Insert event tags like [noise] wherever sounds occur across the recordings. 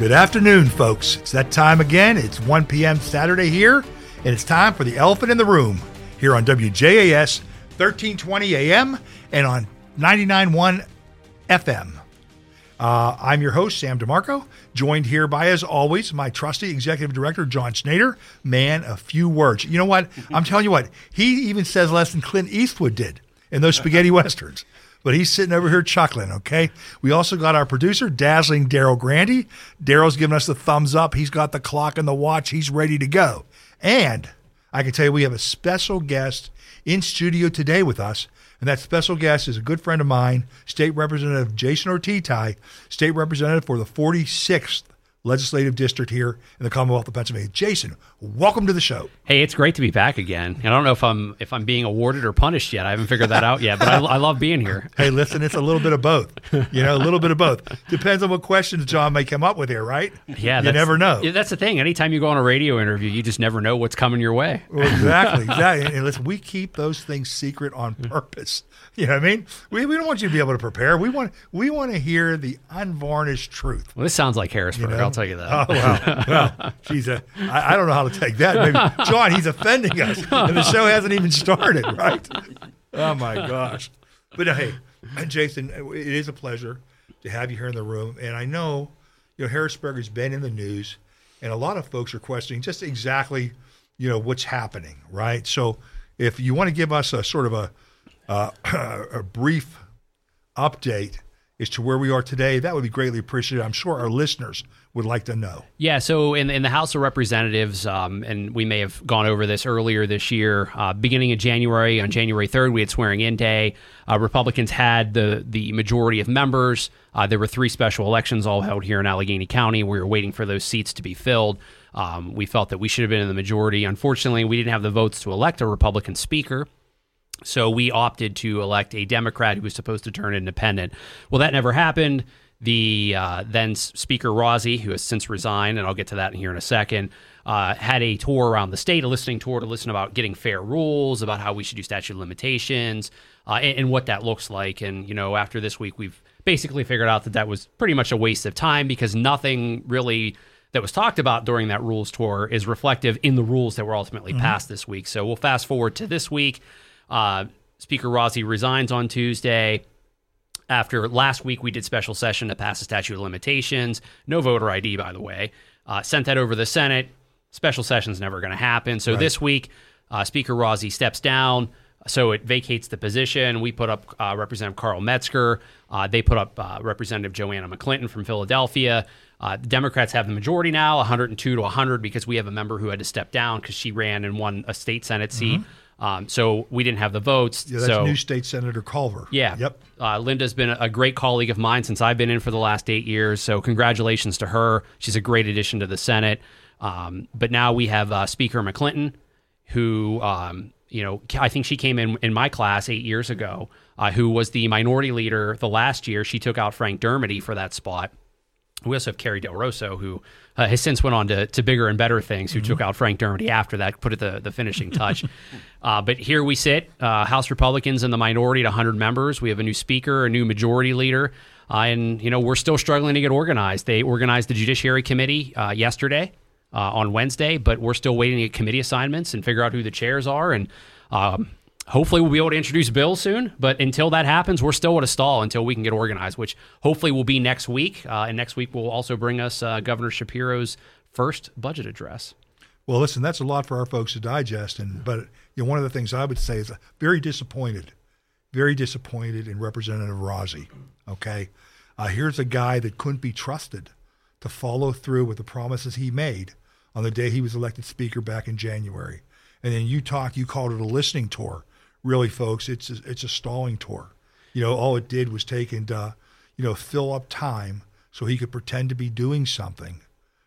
Good afternoon, folks. It's that time again. It's 1 p.m. Saturday here, and it's time for the elephant in the room here on WJAS 1320 AM and on 99.1 FM. Uh, I'm your host, Sam DeMarco, joined here by, as always, my trusty executive director, John Schneider. Man, a few words. You know what? I'm telling you what, he even says less than Clint Eastwood did in those spaghetti [laughs] westerns. But he's sitting over here chuckling, okay? We also got our producer, dazzling Daryl Grandy. Daryl's giving us the thumbs up. He's got the clock and the watch. He's ready to go. And I can tell you we have a special guest in studio today with us. And that special guest is a good friend of mine, State Representative Jason Ortitay, State Representative for the 46th legislative district here in the Commonwealth of Pennsylvania. Jason, welcome to the show. Hey, it's great to be back again. I don't know if I'm if I'm being awarded or punished yet. I haven't figured that out yet, but I, I love being here. [laughs] Hey, listen, it's a little bit of both. You know, a little bit of both. Depends on what questions John may come up with here, right? Yeah, you never know. Yeah, that's the thing. Anytime you go on a radio interview, you just never know what's coming your way. Well, exactly, [laughs] exactly. And listen, we keep those things secret on purpose. You know what I mean? We, we don't want you to be able to prepare. We want we want to hear the unvarnished truth. Well, this sounds like Harrisburg. You know? I'll tell you that. Oh, well, well, [laughs] geez, uh, I, I, don't know how to take that. Maybe [laughs] John, he's offending us, and the show hasn't even started, right? Oh my [laughs] gosh! But uh, hey, Jason, it is a pleasure to have you here in the room, and I know you know Harrisburg has been in the news, and a lot of folks are questioning just exactly you know what's happening, right? So, if you want to give us a sort of a uh, [clears throat] a brief update as to where we are today, that would be greatly appreciated. I'm sure our listeners would like to know. Yeah, so in, in the House of Representatives, um, and we may have gone over this earlier this year, uh, beginning of January, on January 3rd, we had swearing in day. Uh, Republicans had the, the majority of members. Uh, there were three special elections all held here in Allegheny County. We were waiting for those seats to be filled. Um, we felt that we should have been in the majority. Unfortunately, we didn't have the votes to elect a Republican speaker. So we opted to elect a Democrat who was supposed to turn independent. Well, that never happened. The uh, then Speaker Rozzi, who has since resigned, and I'll get to that in here in a second, uh, had a tour around the state, a listening tour to listen about getting fair rules, about how we should do statute of limitations, uh, and, and what that looks like. And you know, after this week, we've basically figured out that that was pretty much a waste of time because nothing really that was talked about during that rules tour is reflective in the rules that were ultimately mm-hmm. passed this week. So we'll fast forward to this week. Uh, Speaker Rozzi resigns on Tuesday. After last week, we did special session to pass a statute of limitations. No voter ID, by the way. Uh, sent that over to the Senate. Special session's never going to happen. So right. this week, uh, Speaker Rozzi steps down. So it vacates the position. We put up uh, Representative Carl Metzgar. Uh, they put up uh, Representative Joanna McClinton from Philadelphia. Uh, the Democrats have the majority now, 102 to 100, because we have a member who had to step down because she ran and won a state Senate seat. Mm-hmm. Um, so we didn't have the votes. Yeah, that's so, new state senator Culver. Yeah. Yep. Uh, Lynda's been a great colleague of mine since I've been in for the last eight years. So congratulations to her. She's a great addition to the Senate. Um, but now we have uh, Speaker McClinton, who um, you know I think she came in in my class eight years ago, uh, who was the minority leader the last year. She took out Frank Dermody for that spot. We also have Carrie DelRosso, who uh, has since went on to, to bigger and better things, who mm-hmm. took out Frank Dermody after that, put it the, the finishing touch. [laughs] uh, but here we sit, uh, House Republicans in the minority at 100 members. We have a new speaker, a new majority leader, uh, and you know we're still struggling to get organized. They organized the Judiciary Committee uh, yesterday uh, on Wednesday, but we're still waiting to get committee assignments and figure out who the chairs are. And um, hopefully we'll be able to introduce Bill soon. But until that happens, we're still at a stall until we can get organized, which hopefully will be next week. Uh, and next week will also bring us uh, Governor Shapiro's first budget address. Well, listen, that's a lot for our folks to digest. And but you know, one of the things I would say is very disappointed, very disappointed in Representative Rozzi. Okay, uh, here's a guy that couldn't be trusted to follow through with the promises he made on the day he was elected Speaker back in January. And then you talk, you called it a listening tour really, folks, it's a, it's a stalling tour. You know, all it did was take and uh, you know fill up time so he could pretend to be doing something.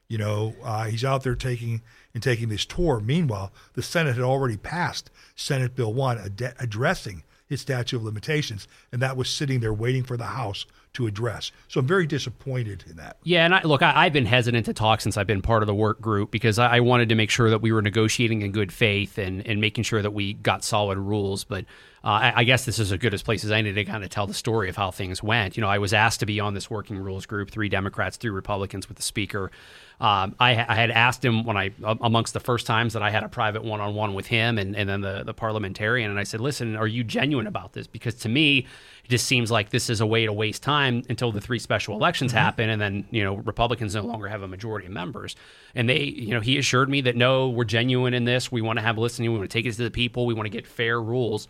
You know, uh, he's out there taking and taking this tour. Meanwhile, the Senate had already passed Senate Bill One ad- addressing his statute of limitations, and that was sitting there waiting for the House to address. So I'm very disappointed in that. Yeah, and I, look, I, have been hesitant to talk since I've been part of the work group because I, I, wanted to make sure that we were negotiating in good faith and, and making sure that we got solid rules. But uh, I, I, guess this is as good as place as any to kind of tell the story of how things went. You know, I was asked to be on this working rules group, three Democrats, three Republicans with the speaker. Um, I, I, had asked him when I, amongst the first times that I had a private one on one with him and, and then the, the parliamentarian, and I said, listen, are you genuine about this? Because to me, it just seems like this is a way to waste time until the three special elections mm-hmm. happen, and then you know Republicans no longer have a majority of members. And they, you know, he assured me that no, we're genuine in this. We want to have listening. We want to take it to the people. We want to get fair rules.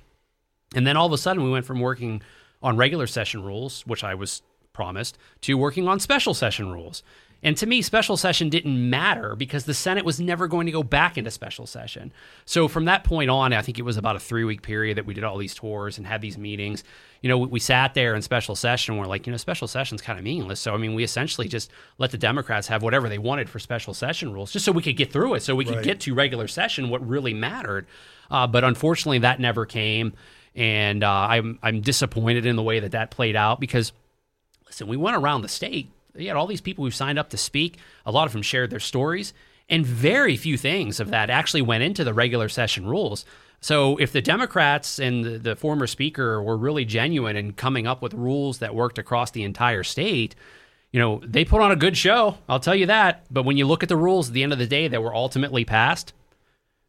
And then all of a sudden, we went from working on regular session rules, which I was promised, to working on special session rules. And to me, special session didn't matter because the Senate was never going to go back into special session. So from that point on, I think it was about a three week period that we did all these tours and had these meetings. You know, we, we sat there in special session. And we're like, you know, special session's kind of meaningless. So I mean, we essentially just let the Democrats have whatever they wanted for special session rules, just so we could get through it, so we could right. get to regular session, what really mattered. Uh, but unfortunately, that never came, and uh, I'm I'm disappointed in the way that that played out because listen, we went around the state you had all these people who signed up to speak. A lot of them shared their stories, and very few things of that actually went into the regular session rules. So if the Democrats and the, the former speaker were really genuine in coming up with rules that worked across the entire state, you know, they put on a good show. I'll tell you that. But when you look at the rules at the end of the day that were ultimately passed,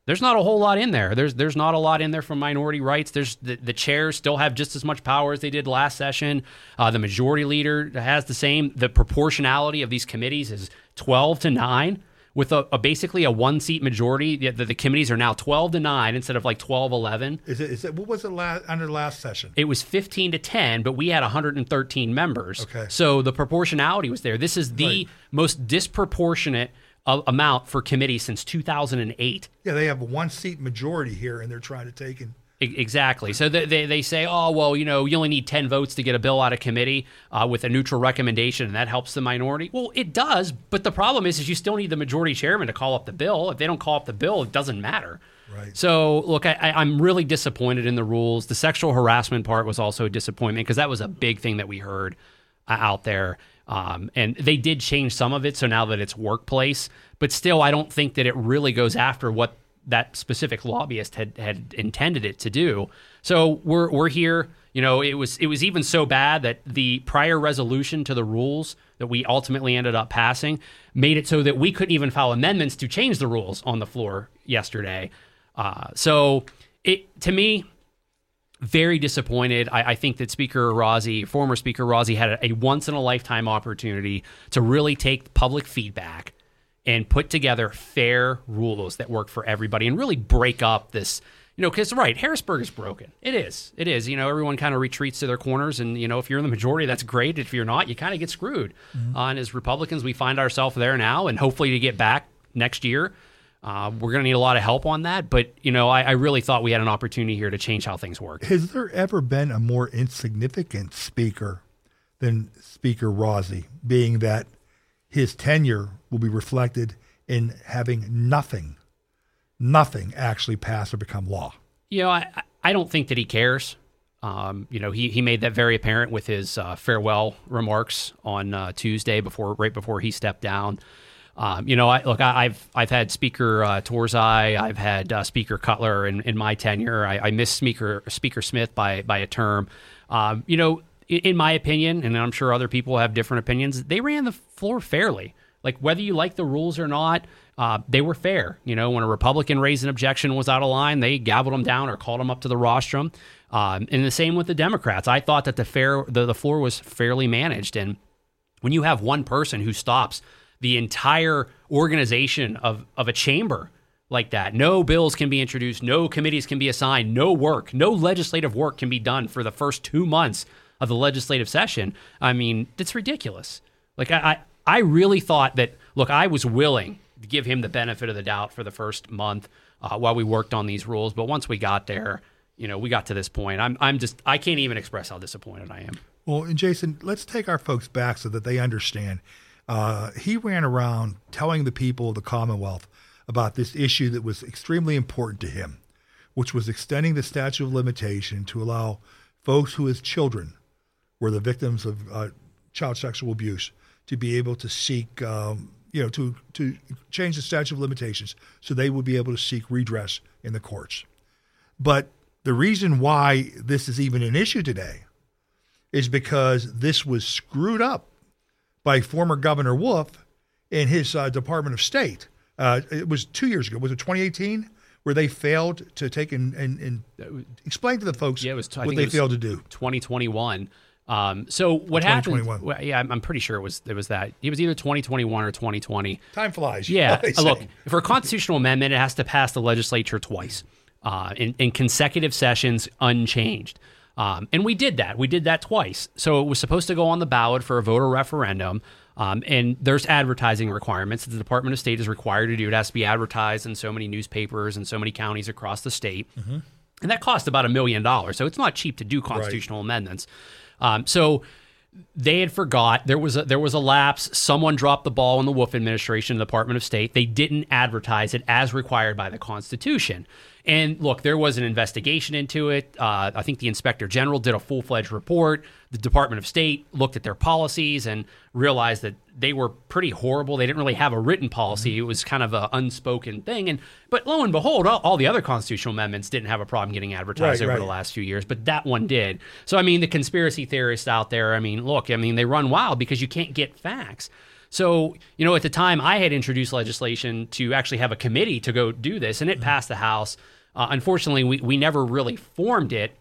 there's not a whole lot in there. There's there's not a lot in there for minority rights. There's the, the chairs still have just as much power as they did last session. Uh, the majority leader has the same. The proportionality of these committees is 12 to nine, with a, a basically a one seat majority. The, the, the, committees are now 12 to nine instead of like 12 11. Is it? Is it? What was it last under last session? It was 15 to 10, but we had 113 members. Okay. So the proportionality was there. This is the right. most disproportionate amount for committee since 2008. Yeah, they have a one seat majority here, and they're trying to take in. Exactly. So they, they, they, say, oh, well, you know, you only need 10 votes to get a bill out of committee uh, with a neutral recommendation, and that helps the minority. Well, it does, but the problem is, is you still need the majority chairman to call up the bill. If they don't call up the bill, it doesn't matter. Right. So, look, I, I'm really disappointed in the rules. The sexual harassment part was also a disappointment because that was a big thing that we heard uh, out there. Um, and they did change some of it, so now that it's workplace, but still, I don't think that it really goes after what that specific lobbyist had had intended it to do. So we're we're here. You know, it was it was even so bad that the prior resolution to the rules that we ultimately ended up passing made it so that we couldn't even file amendments to change the rules on the floor yesterday. Uh, so it to me, very disappointed. I, I, think that Speaker Rozzi, former Speaker Rozzi, had a, a once in a lifetime opportunity to really take public feedback and put together fair rules that work for everybody and really break up this. You know, because right, Harrisburg is broken. It is. It is. You know, everyone kind of retreats to their corners, and you know, if you're in the majority, that's great. If you're not, you kind of get screwed. Mm-hmm. Uh, and as Republicans, we find ourselves there now, and hopefully to get back next year uh, we're going to need a lot of help on that, but you know, I, I, really thought we had an opportunity here to change how things work. Has there ever been a more insignificant speaker than Speaker Rozzi, being that his tenure will be reflected in having nothing, nothing actually pass or become law? You know, I, I don't think that he cares. Um, you know, he, he made that very apparent with his uh, farewell remarks on uh, Tuesday before, right before he stepped down. Um, you know, I, look, I, have I've had Speaker uh, Turzai, I've had uh, Speaker Cutler in, in my tenure. I, I missed Speaker Speaker Smith by by a term. Um, you know, in, in, my opinion, and I'm sure other people have different opinions, they ran the floor fairly. Like whether you like the rules or not, uh, they were fair. You know, when a Republican raised an objection was out of line, they gavelled them down or called them up to the rostrum. Um, and the same with the Democrats. I thought that the fair the, the floor was fairly managed, and when you have one person who stops the entire organization of, of a chamber like that. No bills can be introduced, no committees can be assigned, no work, no legislative work can be done for the first two months of the legislative session. I mean, it's ridiculous. Like I, I, I really thought that. Look, I was willing to give him the benefit of the doubt for the first month uh, while we worked on these rules, but once we got there, you know, we got to this point. I'm, I'm just, I can't even express how disappointed I am. Well, and Jason, let's take our folks back so that they understand. Uh, he ran around telling the people of the Commonwealth about this issue that was extremely important to him, which was extending the statute of limitation to allow folks who, as children, were the victims of uh, child sexual abuse to be able to seek, um, you know, to, to change the statute of limitations so they would be able to seek redress in the courts. But The reason why this is even an issue today is because this was screwed up by former Governor Wolf in his uh, Department of State. Uh, it was two years ago. Was it 2018 where they failed to take and, and, and explain to the folks Yeah, it was. I what they was failed to do? 2021. Um, so what happened? 2021. well, Yeah, I'm, I'm pretty sure it was it was that. It was either 2021 or 2020. Time flies. Yeah. uh, Look, for a constitutional amendment, it has to pass the legislature twice uh, in, in consecutive sessions, unchanged. Um, and we did that. We did that twice. So it was supposed to go on the ballot for a voter referendum. Um, and there's advertising requirements that the Department of State is required to do. It has to be advertised in so many newspapers and so many counties across the state. And that cost about a million dollars. So it's not cheap to do constitutional amendments. Um, so they had forgot there was a, there was a lapse. Someone dropped the ball in the Wolf administration, the Department of State. They didn't advertise it as required by the Constitution. And look, there was an investigation into it. Uh, I think the Inspector General did a full fledged report. The Department of State looked at their policies and realized that they were pretty horrible. They didn't really have a written policy. It was kind of an unspoken thing. And but lo and behold, all, all the other constitutional amendments didn't have a problem getting advertised Right, over right. the last few years, but that one did. So I mean, the conspiracy theorists out there, I mean, look, I mean, they run wild because you can't get facts. So, you know, at the time I had introduced legislation to actually have a committee to go do this, and it passed the House. Uh, unfortunately, we, we never really formed it,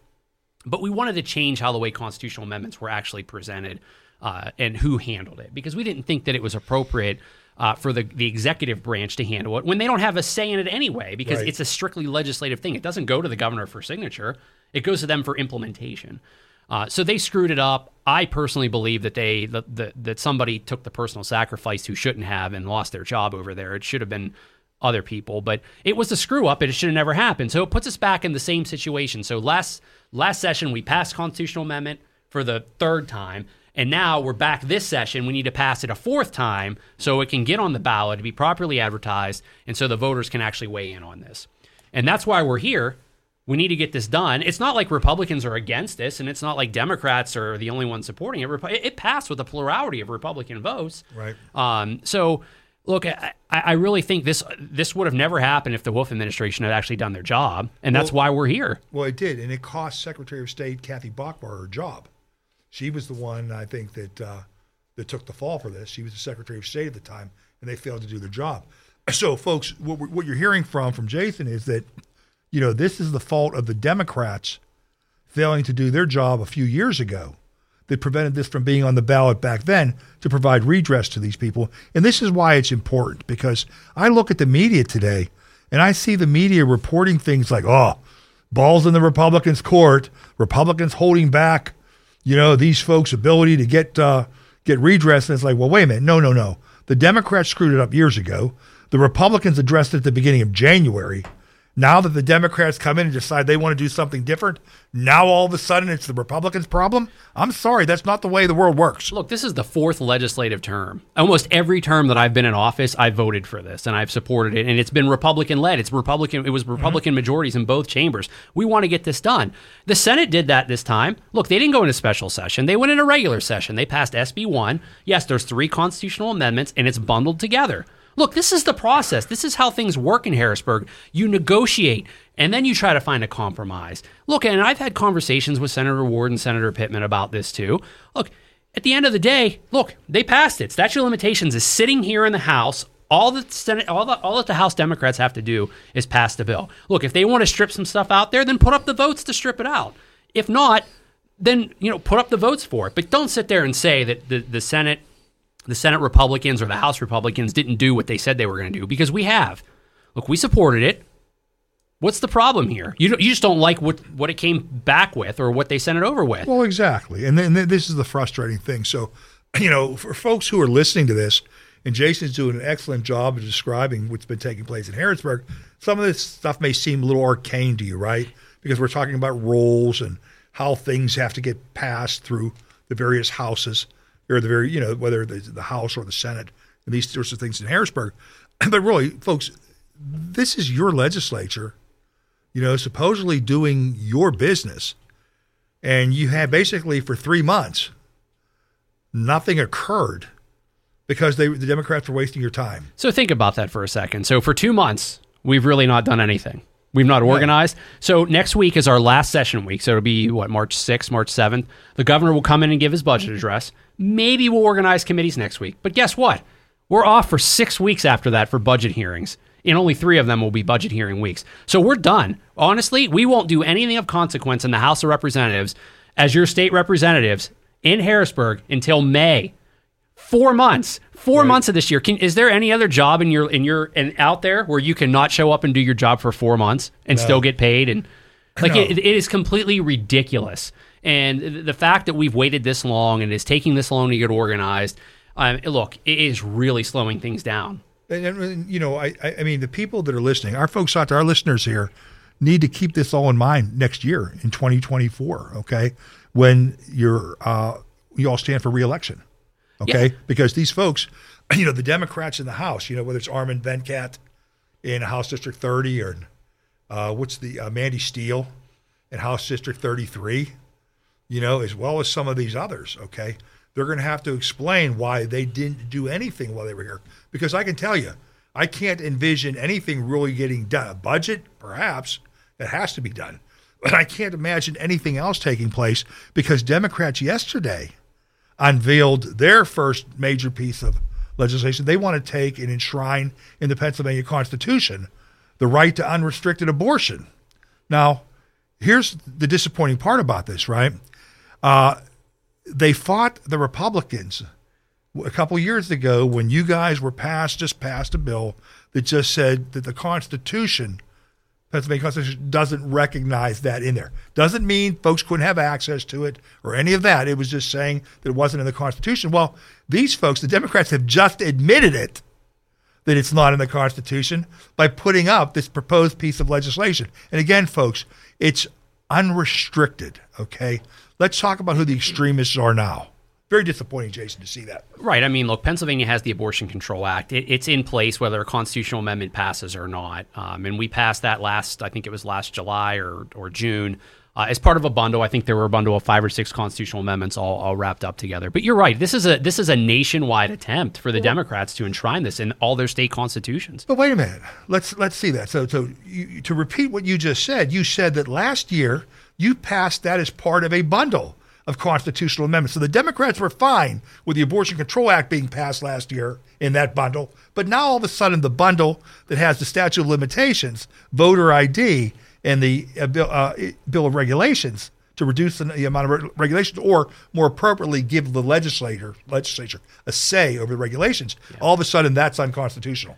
but we wanted to change how the way constitutional amendments were actually presented uh, and who handled it because we didn't think that it was appropriate uh, for the, the executive branch to handle it when they don't have a say in it anyway because Right. it's a strictly legislative thing. It doesn't go to the governor for signature, it goes to them for implementation. Uh, so they screwed it up. I personally believe that they that, that somebody took the personal sacrifice who shouldn't have and lost their job over there. It should have been other people, but it was a screw up and it should have never happened. So it puts us back in the same situation. So last last session we passed constitutional amendment for the third time, and now we're back this session. We need to pass it a fourth time so it can get on the ballot to be properly advertised, and so the voters can actually weigh in on this. And that's why we're here. We need to get this done. It's not like Republicans are against this, and it's not like Democrats are the only ones supporting it. It it passed with a plurality of Republican votes. Right. Um, so, look, I, I really think this this would have never happened if the Wolf administration had actually done their job, and that's why we're here. Well, it did, and it cost Secretary of State Kathy Boockvar her job. She was the one I think that uh, that took the fall for this. She was the Secretary of State at the time, and they failed to do their job. [clears throat] So, folks, what, what you're hearing from from Jason is that you know this is the fault of the Democrats failing to do their job a few years ago that prevented this from being on the ballot back then to provide redress to these people. And this is why it's important because I look at the media today and I see the media reporting things like, oh, balls in the Republicans' court, Republicans holding back, you know, these folks' ability to get uh, get redress. And it's like, well, wait a minute, no, no, no. The Democrats screwed it up years ago. The Republicans addressed it at the beginning of January. Now that the Democrats come in and decide they want to do something different, now all of a sudden it's the Republicans' problem. I'm sorry, that's not the way the world works. Look, this is the fourth legislative term. Almost every term that I've been in office, I voted for this and I've supported it, and it's been Republican led. It's Republican. It was mm-hmm. Republican majorities in both chambers. We want to get this done. The Senate did that this time. Look, they didn't go into special session. They went into regular session. They passed SB one. Yes, there's three constitutional amendments, and it's bundled together. Look, this is the process. This is how things work in Harrisburg. You negotiate and then you try to find a compromise. Look, and I've had conversations with Senator Ward and Senator Pittman about this too. Look, at the end of the day, look, they passed it. Statute of limitations is sitting here in the House. All that Senate, all, the, all that the House Democrats have to do is pass the bill. Look, if they want to strip some stuff out there, then put up the votes to strip it out. If not, then you know put up the votes for it. But don't sit there and say that the, the Senate the Senate Republicans or the House Republicans didn't do what they said they were going to do because we have. Look, we supported it. What's the problem here? You, you just don't like what, what it came back with or what they sent it over with. Well, exactly. And then this is the frustrating thing. So, you know, for folks who are listening to this, and Jason's doing an excellent job of describing what's been taking place in Harrisburg, some of this stuff may seem a little arcane to you, right? Because we're talking about roles and how things have to get passed through the various houses, or the very, you know, whether the, the House or the Senate, and these sorts of things in Harrisburg. [clears throat] But really, folks, this is your legislature, you know, supposedly doing your business and you had basically for three months nothing occurred because they the Democrats were wasting your time. So think about that for a second. So for two months, we've really not done anything. We've not organized. So next week is our last session week. So it'll be what March 6th, March 7th. The governor will come in and give his budget mm-hmm. address. Maybe we'll organize committees next week. But guess what? We're off for six weeks after that for budget hearings. And only three of them will be budget hearing weeks. So we're done. Honestly, we won't do anything of consequence in the House of Representatives as your state representatives in Harrisburg until May. Four months. Four Right. months of this year. Can, is there any other job in your in your and out there where you cannot show up and do your job for four months and still get paid? And like No. it, it is completely ridiculous. And the fact that we've waited this long and it's taking this long to get organized, um, look, it is really slowing things down. And, and- you know, I, I I mean, the people that are listening, our folks out there, our listeners here, need to keep this all in mind next year in 2024. Okay, when you're uh, you all stand for reelection. Okay, Yeah. because these folks, [clears throat] you know, the Democrats in the House, you know, whether it's Arvind Venkat in House District 30 or uh, what's the uh, Mandy Steele in House District 33, you know, as well as some of these others, okay? They're going to have to explain why they didn't do anything while they were here. Because I can tell you, I can't envision anything really getting done. A budget, perhaps, that has to be done. But I can't imagine anything else taking place because Democrats yesterday unveiled their first major piece of legislation. They want to take and enshrine in the Pennsylvania Constitution the right to unrestricted abortion. Now, here's the disappointing part about this, right? Uh, they fought the Republicans a couple years ago when you guys were passed, just passed a bill that just said that the Constitution, Pennsylvania Constitution, doesn't recognize that in there. Doesn't mean folks couldn't have access to it or any of that. It was just saying that it wasn't in the Constitution. Well, these folks, the Democrats, have just admitted it that it's not in the Constitution by putting up this proposed piece of legislation. And again, folks, it's unrestricted. Okay, let's talk about who the extremists are now. Very disappointing, Jason, to see that. Right. I mean, look, Pennsylvania has the Abortion Control Act. It, it's in place whether a constitutional amendment passes or not. Um, and we passed that last, I think it was last July or, or June. Uh, as part of a bundle, I think there were a bundle of five or six constitutional amendments all, all wrapped up together. But you're right. This is a this is a nationwide attempt for the Democrats to enshrine this in all their state constitutions. But wait a minute. Let's let's see that. So so you, to repeat what you just said, you said that last year you passed that as part of a bundle of constitutional amendments. So the Democrats were fine with the Abortion Control Act being passed last year in that bundle, but now all of a sudden the bundle that has the statute of limitations, voter ID, and the uh, bill, uh, bill of regulations to reduce the, the amount of re- regulations, or more appropriately, give the legislator legislature a say over the regulations. All of a sudden, that's unconstitutional.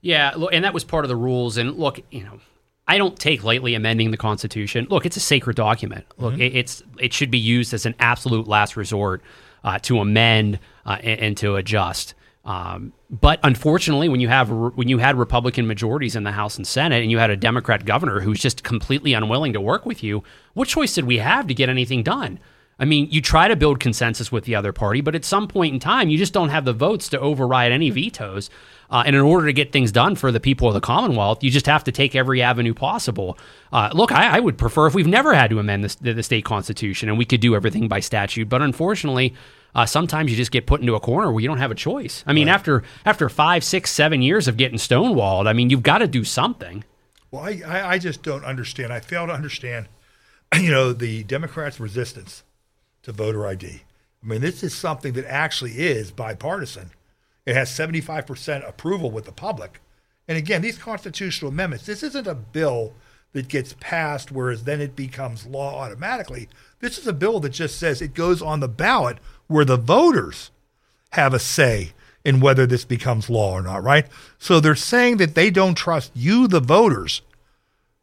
Yeah, and that was part of the rules. And look, you know, I don't take lightly amending the Constitution. Look, it's a sacred document. Look, it, it's it should be used as an absolute last resort uh, to amend uh, and, and to adjust. Um, but unfortunately, when you have when you had Republican majorities in the House and Senate, and you had a Democrat governor who's just completely unwilling to work with you, what choice did we have to get anything done? I mean, you try to build consensus with the other party, but at some point in time, you just don't have the votes to override any vetoes. Uh, and in order to get things done for the people of the Commonwealth, you just have to take every avenue possible. Uh, look, I, I would prefer if we've never had to amend this, the, the state constitution and we could do everything by statute. But unfortunately, uh, sometimes you just get put into a corner where you don't have a choice. I mean, after after five, six, seven years of getting stonewalled, I mean, you've got to do something. Well, I, I, I just don't understand. I fail to understand, [clears throat] you know, the Democrats' resistance to voter ID. I mean, this is something that actually is bipartisan. It has 75% approval with the public. And again, these constitutional amendments, this isn't a bill that gets passed, whereas then it becomes law automatically. This is a bill that just says it goes on the ballot where the voters have a say in whether this becomes law or not, right? So they're saying that they don't trust you, the voters,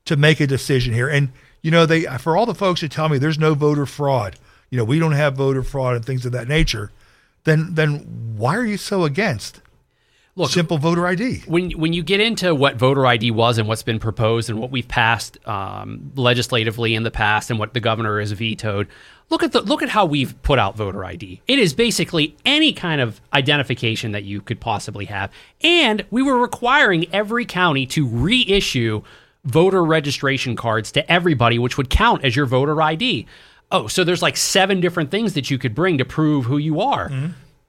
to make a decision here. And you know, they for all the folks that tell me there's no voter fraud, you know, we don't have voter fraud and things of that nature, then then why are you so against Look, simple voter ID? when when you get into what voter ID was and what's been proposed and what we've passed um, legislatively in the past and what the governor has vetoed, look at the look at how we've put out voter ID. It is basically any kind of identification that you could possibly have, and we were requiring every county to reissue voter registration cards to everybody, which would count as your voter ID. Oh, so there's like seven different things that you could bring to prove who you are. Mm-hmm.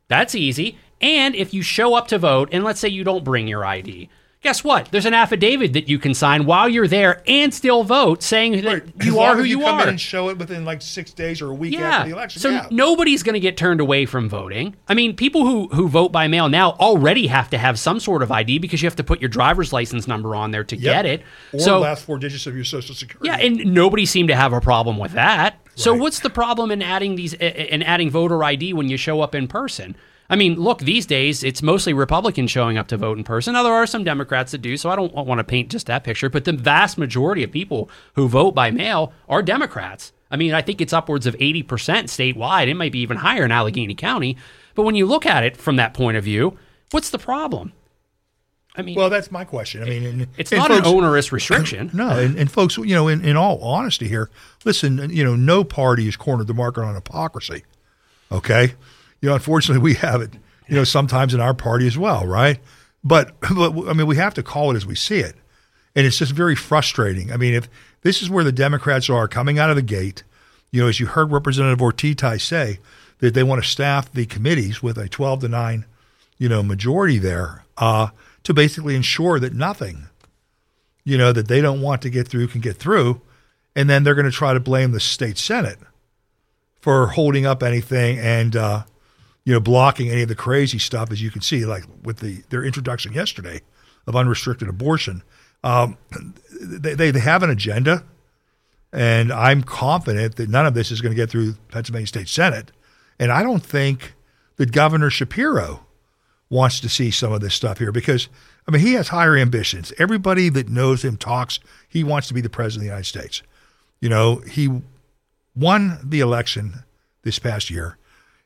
That's easy. And if you show up to vote, and let's say you don't bring your ID, Guess what? There's an affidavit that you can sign while you're there and still vote, saying that Right. You are who as you, come are. in and show it within like six days or a week Yeah. after the election. So yeah. nobody's going to get turned away from voting. I mean, people who who vote by mail now already have to have some sort of ID because you have to put your driver's license number on there to Yep. get it. Or so last four digits of your social security. yeah, and nobody seemed to have a problem with that. So Right. what's the problem in adding these in adding voter ID when you show up in person? I mean, look, these days it's mostly Republicans showing up to vote in person. Now there are some Democrats that do, so I don't want to paint just that picture. But the vast majority of people who vote by mail are Democrats. I mean, I think it's upwards of eighty percent statewide. It might be even higher in Allegheny County. But when you look at it from that point of view, what's the problem? I mean, Well, that's my question. I mean, and, it's and not folks, an onerous restriction. [clears throat] No, and, and folks, you know, in, in all honesty here, listen, you know, no party has cornered the market on hypocrisy. Okay, you know, unfortunately, we have it. You know, sometimes in our party as well, right? But [clears throat] but I mean, we have to call it as we see it, and it's just very frustrating. I mean, if this is where the Democrats are coming out of the gate, you know, as you heard Representative Ortitay say, that they want to staff the committees with a twelve to nine, you know, majority there uh, to basically ensure that nothing you know, that they don't want to get through can get through. And then they're going to try to blame the state Senate for holding up anything and, uh, you know, blocking any of the crazy stuff, as you can see, like with the their introduction yesterday of unrestricted abortion. Um, they, they, they have an agenda, and I'm confident that none of this is going to get through Pennsylvania State Senate. And I don't think that Governor Shapiro wants to see some of this stuff here because I mean he has higher ambitions. Everybody that knows him talks. He wants to be the president of the United States. You know, he won the election this past year,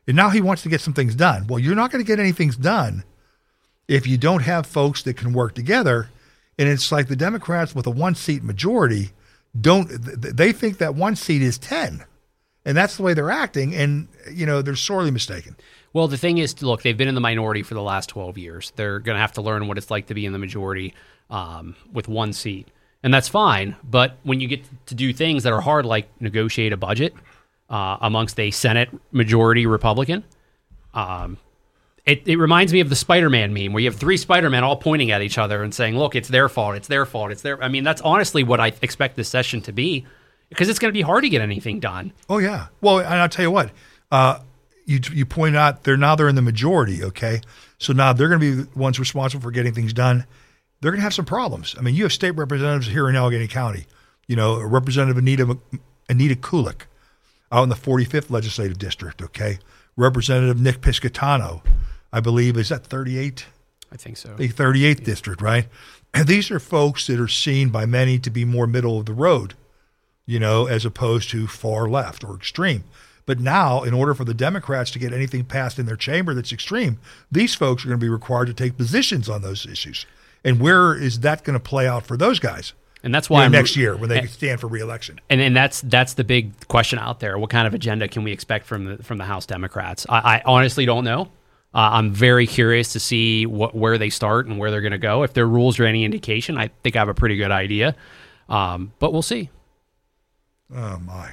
and now he wants to get some things done. Well, you're not going to get anything done if you don't have folks that can work together. And it's like the Democrats with a one seat majority don't they think that one seat is 10. And that's the way they're acting and you know, they're sorely mistaken. Well, the thing is, look, they've been in the minority for the last 12 years. They're going to have to learn what it's like to be in the majority um, with one seat. And that's fine. But when you get to do things that are hard, like negotiate a budget uh, amongst a Senate majority Republican, um, it, it reminds me of the Spider Man meme where you have three Spider Men all pointing at each other and saying, look, it's their fault. It's their fault. It's their. I mean, that's honestly what I expect this session to be because it's going to be hard to get anything done. Oh yeah. Well, and I'll tell you what. Uh, you you point out they're now they're in the majority. Okay, so now they're going to be the ones responsible for getting things done. They're going to have some problems. I mean, you have state representatives here in Allegheny County. You know, Representative Anita Anita Kulik out in the 45th legislative district. Okay, Representative Nick Pisciottano, I believe, is that 38 I think so. the 38th district, right? And these are folks that are seen by many to be more middle of the road, you know, as opposed to far left or extreme. But now, in order for the Democrats to get anything passed in their chamber that's extreme, these folks are going to be required to take positions on those issues. And where is that going to play out for those guys And that's you why know, next year when they and- stand for reelection? And and that's that's the big question out there. What kind of agenda can we expect from the from the House Democrats? I, I honestly don't know. Uh, I'm very curious to see what where they start and where they're going to go. If their rules are any indication, I think I have a pretty good idea. Um, but we'll see. Oh my,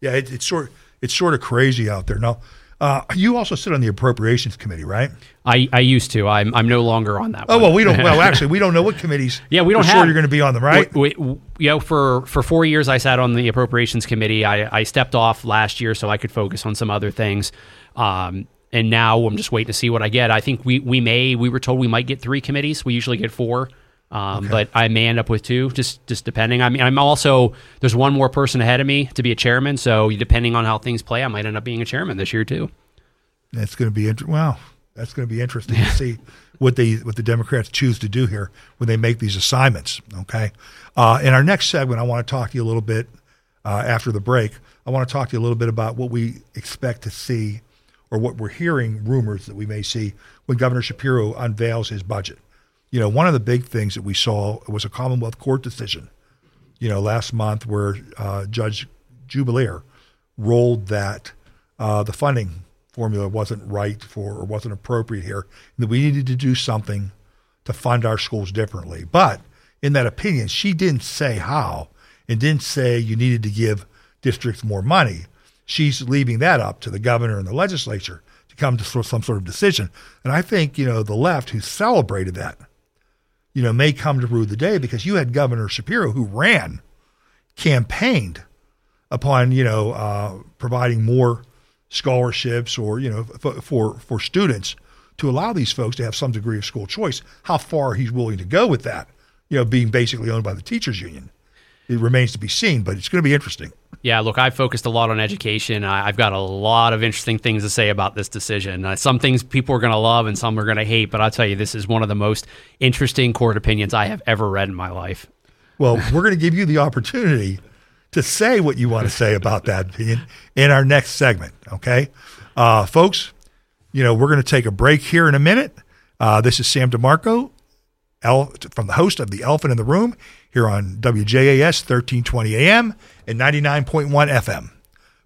yeah, it, it's sort it's sort of crazy out there. Now, uh, you also sit on the appropriations committee, right? I, I used to. I'm I'm no longer on that. Oh one. well, we don't. Well, [laughs] actually, we don't know what committees. Yeah, we don't have. sure you're going to be on them, right? We, we, you know, for for four years, I sat on the appropriations committee. I, I stepped off last year so I could focus on some other things. Um, and now I'm just waiting to see what I get. I think we we may. We were told we might get three committees. We usually get four. Um, But I may end up with two, just just depending. I mean, I'm also there's one more person ahead of me to be a chairman. So depending on how things play, I might end up being a chairman this year too. That's going to be inter- well. That's going to be interesting to see what they what the Democrats choose to do here when they make these assignments. Okay. Uh, in our next segment, I want to talk to you a little bit uh, after the break. I want to talk to you a little bit about what we expect to see, or what we're hearing rumors that we may see when Governor Shapiro unveils his budget. You know, one of the big things that we saw was a Commonwealth Court decision. You know, last month where uh, Judge Jubelirer rolled that uh, the funding formula wasn't right for or wasn't appropriate here, that we needed to do something to fund our schools differently. But in that opinion, she didn't say how and didn't say you needed to give districts more money. She's leaving that up to the governor and the legislature to come to some sort of decision. And I think, you know, the left who celebrated that you know, may come to rue the day because you had Governor Shapiro who ran, campaigned upon, you know, uh, providing more scholarships or, you know, for, for, for students to allow these folks to have some degree of school choice. How far he's willing to go with that, you know, being basically owned by the teachers union, it remains to be seen, but it's going to be interesting. Yeah, look, I've focused a lot on education. I, have got a lot of interesting things to say about this decision. Uh, some things people are going to love and some are going to hate, but I'll tell you, this is one of the most interesting court opinions I have ever read in my life. Well, we're going to give you the opportunity to say what you want to say about that opinion in our next segment, okay? Uh, folks, you know, we're going to take a break here in a minute. Uh, this is Sam DeMarco from the host of The Elephant in the Room here on WJAS 1320 AM and 99.1 FM.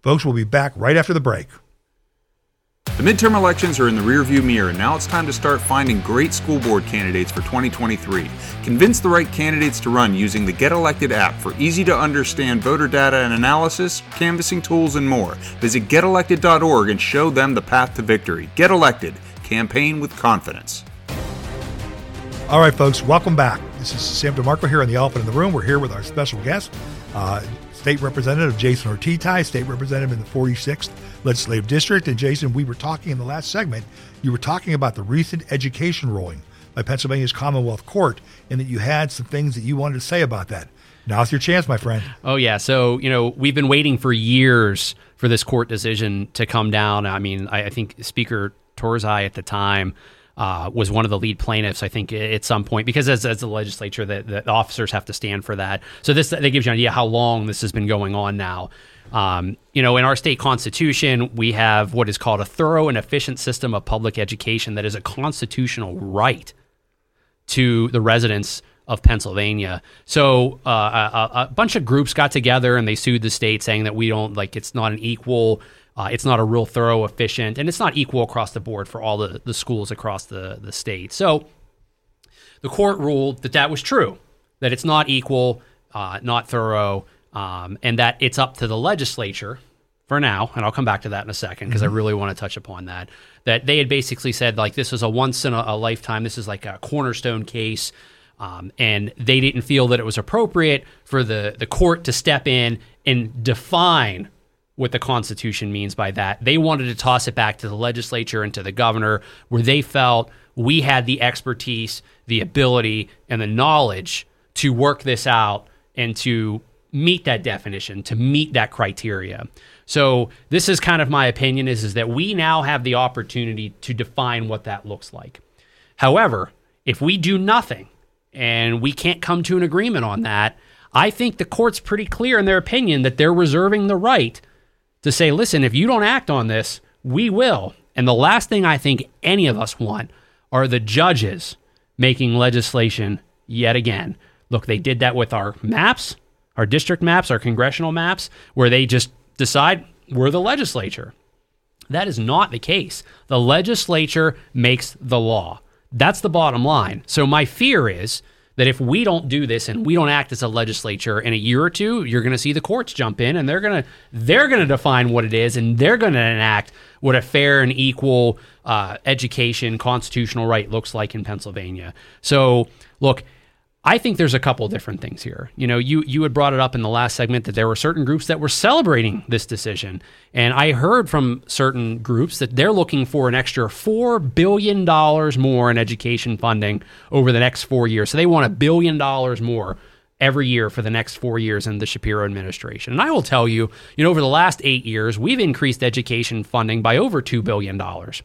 Folks, we'll be back right after the break. The midterm elections are in the rearview mirror, and now it's time to start finding great school board candidates for 2023. Convince the right candidates to run using the Get Elected app for easy to understand voter data and analysis, canvassing tools, and more. Visit getelected.org and show them the path to victory. Get elected. Campaign with confidence. All right, folks, welcome back. This is Sam DeMarco here on the Elephant in the Room. We're here with our special guest, uh, State Representative Jason Ortitay, State Representative in the 46th Legislative District. And Jason, we were talking in the last segment, you were talking about the recent education ruling by Pennsylvania's Commonwealth Court, and that you had some things that you wanted to say about that. Now's your chance, my friend. Oh, yeah. So, you know, we've been waiting for years for this court decision to come down. I mean, I, I think Speaker Turzai at the time uh, was one of the lead plaintiffs, I think, at some point, because as, as the legislature, the, the officers have to stand for that. So this that gives you an idea how long this has been going on now. Um, you know, in our state constitution, we have what is called a thorough and efficient system of public education that is a constitutional right to the residents of Pennsylvania. So uh, a, a, bunch of groups got together and they sued the state, saying that we don't like it's not an equal uh, it's not a real thorough, efficient, and it's not equal across the board for all the, the schools across the, the state. So the court ruled that that was true, that it's not equal, uh, not thorough, um, and that it's up to the legislature for now, and I'll come back to that in a second because mm-hmm. I really want to touch upon that. That they had basically said like this is a once in a, a lifetime, this is like a cornerstone case. Um, and they didn't feel that it was appropriate for the, the court to step in and define what the Constitution means by that. They wanted to toss it back to the legislature and to the governor, where they felt we had the expertise, the ability, and the knowledge to work this out and to meet that definition, to meet that criteria. So this is kind of my opinion is, is that we now have the opportunity to define what that looks like. However, if we do nothing and we can't come to an agreement on that, I think the court's pretty clear in their opinion that they're reserving the right to say, listen, if you don't act on this, we will. And the last thing I think any of us want are the judges making legislation yet again. Look, they did that with our maps, our district maps, our congressional maps, where they just decide we're the legislature. That is not the case. The legislature makes the law. That's the bottom line. So my fear is that if we don't do this and we don't act as a legislature in a year or two, you're going to see the courts jump in and they're going to they're going to define what it is and they're going to enact what a fair and equal uh, education constitutional right looks like in Pennsylvania. So look I think there's a couple different things here. You know, you you had brought it up in the last segment that there were certain groups that were celebrating this decision, and I heard from certain groups that they're looking for an extra four billion dollars more in education funding over the next four years. So they want a billion dollars more every year for the next four years in the Shapiro administration. And I will tell you, you know, over the last eight years, we've increased education funding by over two billion dollars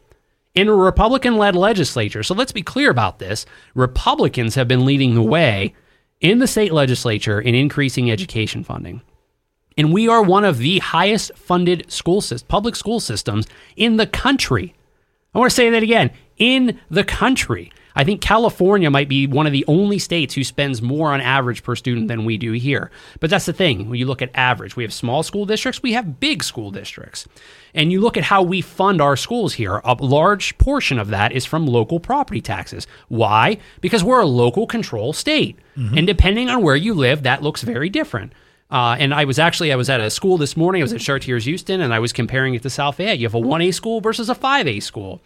in a Republican led legislature. So let's be clear about this. Republicans have been leading the way in the state legislature in increasing education funding. And we are one of the highest funded school public school systems in the country. I want to say that again in the country. I think California might be one of the only states who spends more on average per student than we do here. But that's the thing. When you look at average, we have small school districts, we have big school districts. And you look at how we fund our schools here, a large portion of that is from local property taxes. Why? Because we're a local control state. Mm-hmm. And depending on where you live, that looks very different. Uh, and I was actually I was at a school this morning. I was at Chartiers Houston, and I was comparing it to South Fayette. You have a one A school versus a five A school.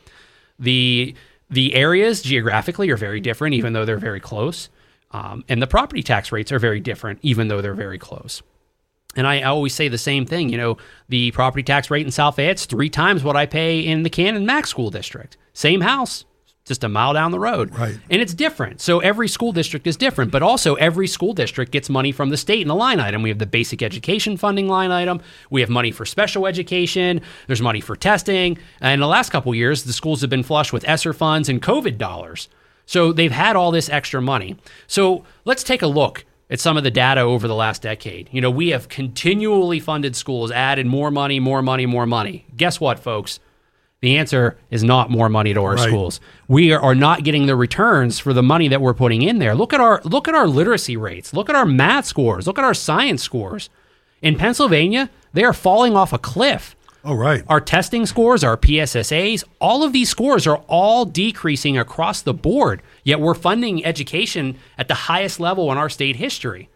The The areas geographically are very different, even though they're very close. Um, and the property tax rates are very different, even though they're very close. And I always say the same thing. You know, the property tax rate in South Fayette's three times what I pay in the Canon-Mac School District. Same house, just a mile down the road. Right. And it's different. So every school district is different, but also every school district gets money from the state in the line item. We have the basic education funding line item. We have money for special education. There's money for testing. And in the last couple years, the schools have been flush with ESSER funds and COVID dollars. So they've had all this extra money. So let's take a look at some of the data over the last decade. You know, we have continually funded schools, added more money, more money, more money. Guess what, folks? The answer is not more money to our Right. schools. We are, are not getting the returns for the money that we're putting in there. Look at our look at our literacy rates. Look at our math scores. Look at our science scores. In Pennsylvania, they are falling off a cliff. Oh, right. Our testing scores, our PSSAs, all of these scores are all decreasing across the board. Yet we're funding education at the highest level in our state history.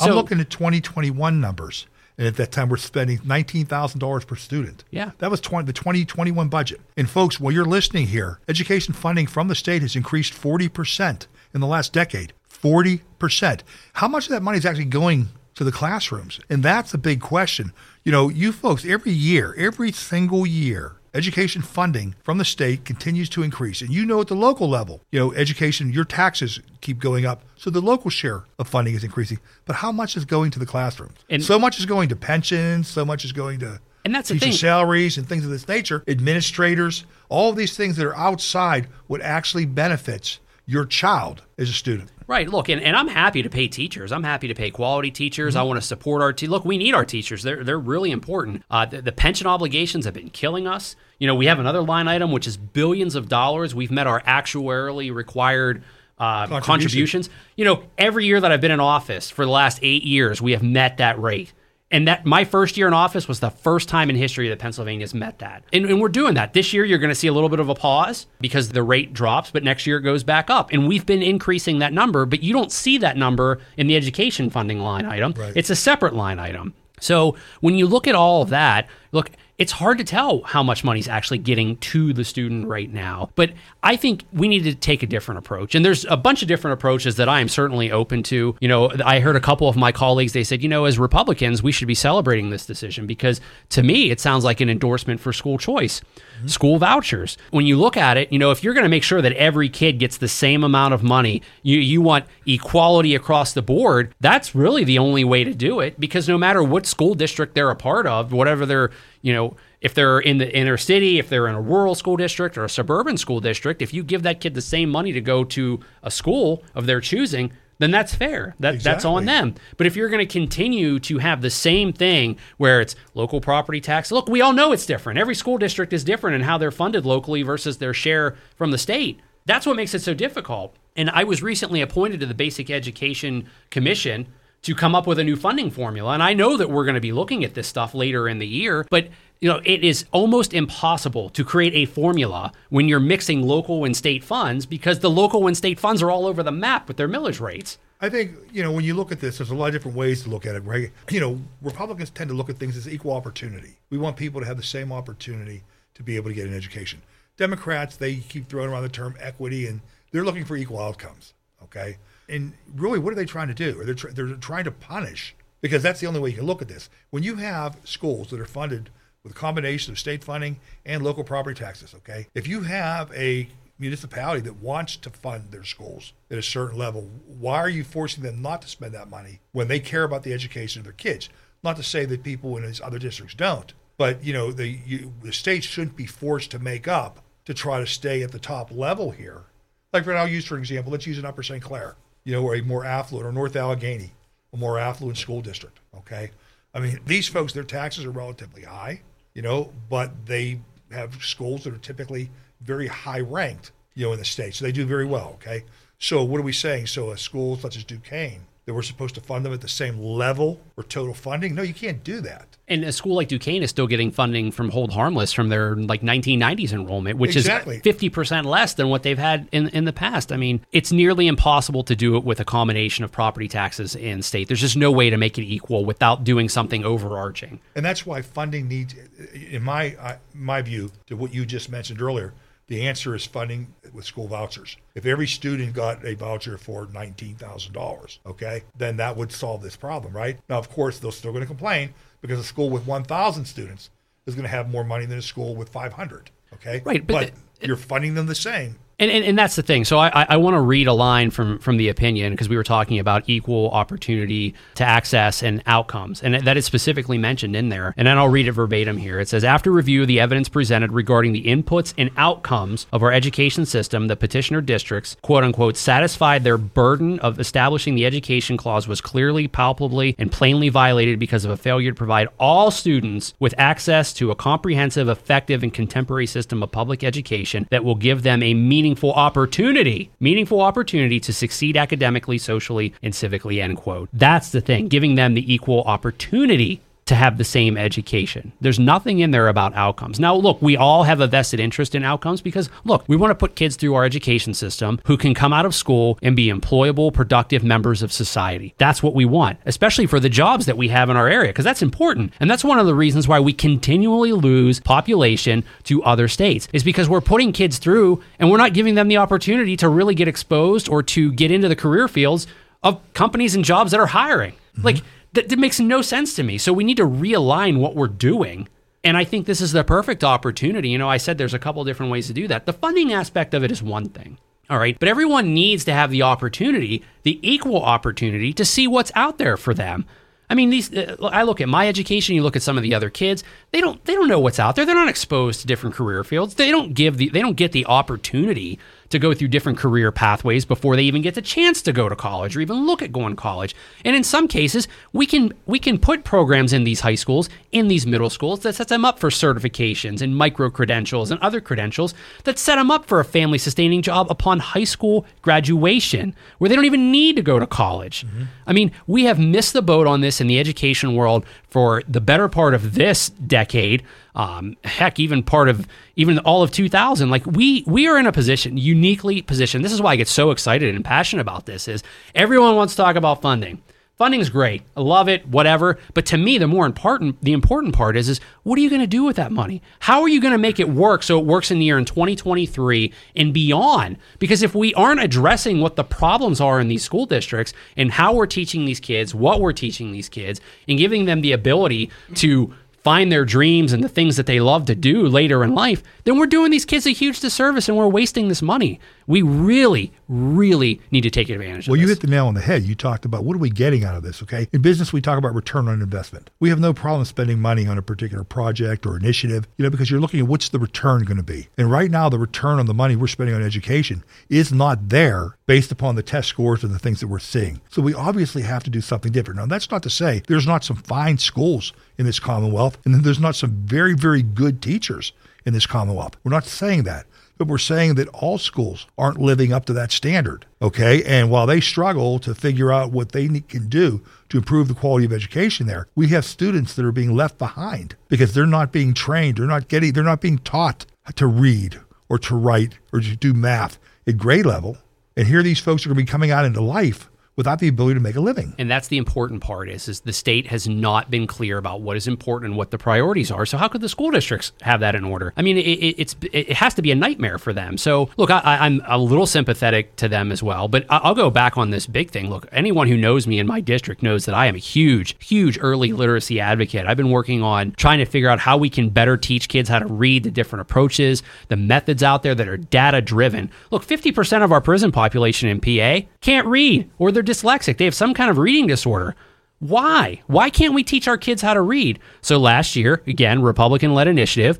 I'm looking at 2021 numbers. And at that time, we're spending $19,000 per student. Yeah. That was 20, the 2021 budget. And folks, while you're listening here, education funding from the state has increased 40% in the last decade. 40%. How much of that money is actually going to the classrooms? And that's the big question. You know, you folks, every year, every single year, education funding from the state continues to increase. And you know at the local level, you know, education, your taxes keep going up. So the local share of funding is increasing. But how much is going to the classrooms? And- so much is going to pensions, so much is going to And that's teacher salaries and things of this nature, administrators, all of these things that are outside what actually benefits your child as a student. Right. Look, and, and I'm happy to pay teachers. I'm happy to pay quality teachers. I want to support our te- look. We need our teachers. They're they're really important. Uh, the, the pension obligations have been killing us. You know, we have another line item which is billions of dollars. We've met our actuarially required. Uh, Contribution. contributions. You know, every year that I've been in office for the last eight years, we have met that rate. And that my first year in office was the first time in history that Pennsylvania's met that. And, and we're doing that. This year, you're going to see a little bit of a pause because the rate drops, but next year it goes back up. And we've been increasing that number, but you don't see that number in the education funding line item. Right. It's a separate line item. So when you look at all of that, look, it's hard to tell how much money's actually getting to the student right now. But I think we need to take a different approach. And there's a bunch of different approaches that I am certainly open to. You know, I heard a couple of my colleagues, they said, you know, as Republicans, we should be celebrating this decision because to me, it sounds like an endorsement for school choice, mm-hmm. school vouchers. When you look at it, you know, if you're going to make sure that every kid gets the same amount of money, you, you want equality across the board, that's really the only way to do it because no matter what school district they're a part of, whatever they're, you know, if they're in the inner city, if they're in a rural school district or a suburban school district, if you give that kid the same money to go to a school of their choosing, then that's fair. That that's on them. But if you're going to continue to have the same thing where it's local property tax, look, we all know it's different. Every school district is different in how they're funded locally versus their share from the state. That's what makes it so difficult. And I was recently appointed to the Basic Education Commission to come up with a new funding formula. And I know that we're going to be looking at this stuff later in the year, but you know, it is almost impossible to create a formula when you're mixing local and state funds because the local and state funds are all over the map with their millage rates. I think, you know, when you look at this, there's a lot of different ways to look at it, right? You know, Republicans tend to look at things as equal opportunity. We want people to have the same opportunity to be able to get an education. Democrats, they keep throwing around the term equity and they're looking for equal outcomes, okay? And really, what are they trying to do? Or they're, tr- they're trying to punish because that's the only way you can look at this. When you have schools that are funded with a combination of state funding and local property taxes, okay? If you have a municipality that wants to fund their schools at a certain level, why are you forcing them not to spend that money when they care about the education of their kids? Not to say that people in these other districts don't, but you know the you, the state shouldn't be forced to make up to try to stay at the top level here. Like for I'll use for example, let's use an Upper St. Clair, you know, or a more affluent or North Allegheny, a more affluent school district. Okay, I mean these folks, their taxes are relatively high, you know, but they have schools that are typically very high ranked, you know, in the state. So they do very well. Okay. So what are we saying? So a school such as Duquesne, that we're supposed to fund them at the same level or total funding? No, you can't do that. And a school like Duquesne is still getting funding from Hold Harmless from their like 1990s enrollment, which Exactly. is 50% less than what they've had in, in the past. I mean, it's nearly impossible to do it with a combination of property taxes and state. There's just no way to make it equal without doing something overarching. And that's why funding needs, in my uh, my view, to what you just mentioned earlier, the answer is funding with school vouchers. If every student got a voucher for $19,000, okay, then that would solve this problem, right? Now, of course, they're still going to complain because a school with 1,000 students is going to have more money than a school with 500, okay? Right, but But, the- you're funding them the same. And, and, and that's the thing. So I, I- want to read a line from, from the opinion because we were talking about equal opportunity to access and outcomes. And that is specifically mentioned in there. And then I'll read it verbatim here. It says After review of the evidence presented regarding the inputs and outcomes of our education system, the petitioner districts, quote unquote, satisfied their burden of establishing the education clause was clearly, palpably, and plainly violated because of a failure to provide all students with access to a comprehensive, effective, and contemporary system of public education that will give them a meaningful opportunity, meaningful opportunity to succeed academically, socially, and civically, end quote. That's the thing, giving them the equal opportunity to have the same education. There's nothing in there about outcomes. Now, look, we all have a vested interest in outcomes because, look, we want to put kids through our education system who can come out of school and be employable, productive members of society. That's what we want, especially for the jobs that we have in our area, because that's important. And that's one of the reasons why we continually lose population to other states, is because we're putting kids through and we're not giving them the opportunity to really get exposed or to get into the career fields of companies and jobs that are hiring. Like, that, that makes no sense to me. So we need to realign what we're doing. And I think this is the perfect opportunity. You know, I said there's a couple different ways to do that. The funding aspect of it is one thing. All right. But everyone needs to have the opportunity, the equal opportunity to see what's out there for them. I mean, these. Uh, I look at my education. You look at some of the other kids. They don't. They don't know what's out there. They're not exposed to different career fields. They don't give the. They don't get the opportunity to go through different career pathways before they even get the chance to go to college or even look at going to college. And in some cases, we can we can put programs in these high schools, in these middle schools that sets them up for certifications and micro credentials and other credentials that set them up for a family sustaining job upon high school graduation, where they don't even need to go to college. Mm-hmm. I mean, we have missed the boat on this in the education world for the better part of this decade. Um, heck, even part of even all of 2000. Like we we are in a position, uniquely positioned. This is why I get so excited and passionate about this. Is everyone wants to talk about funding. Funding is great. I love it, whatever. But to me, the more important the important part is is what are you going to do with that money? How are you going to make it work so it works in the year in 2023 and beyond? Because if we aren't addressing what the problems are in these school districts and how we're teaching these kids, what we're teaching these kids, and giving them the ability to find their dreams and the things that they love to do later in life, then we're doing these kids a huge disservice and we're wasting this money. We really, really need to take advantage of this. Well, you hit the nail on the head. You talked about what are we getting out of this, okay? In business, we talk about return on investment. We have no problem spending money on a particular project or initiative, you know, because you're looking at what's the return going to be. And right now, the return on the money we're spending on education is not there based upon the test scores and the things that we're seeing. So we obviously have to do something different. Now, that's not to say there's not some fine schools in this Commonwealth, and then there's not some very, very good teachers in this Commonwealth. We're not saying that but we're saying that all schools aren't living up to that standard. Okay. And while they struggle to figure out what they can do to improve the quality of education there, we have students that are being left behind because they're not being trained. They're not getting, they're not being taught to read or to write or to do math at grade level. And here these folks are going to be coming out into life without the ability to make a living. And that's the important part is, is the state has not been clear about what is important and what the priorities are. So how could the school districts have that in order? I mean, it, it, it's it has to be a nightmare for them. So look, I, I'm a little sympathetic to them as well, but I'll go back on this big thing. Look, anyone who knows me in my district knows that I am a huge, huge early literacy advocate. I've been working on trying to figure out how we can better teach kids how to read the different approaches, the methods out there that are data driven. Look, 50% of our prison population in PA can't read or they're dyslexic. They have some kind of reading disorder. Why? Why can't we teach our kids how to read? So last year, again, Republican led initiative,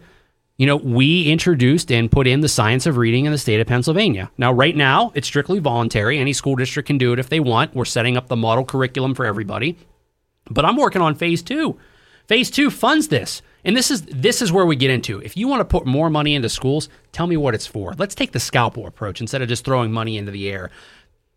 you know, we introduced and put in the science of reading in the state of Pennsylvania. Now, right now, it's strictly voluntary. Any school district can do it if they want. We're setting up the model curriculum for everybody. But I'm working on phase two. Phase two funds this. And this is this is where we get into. If you want to put more money into schools, tell me what it's for. Let's take the scalpel approach instead of just throwing money into the air.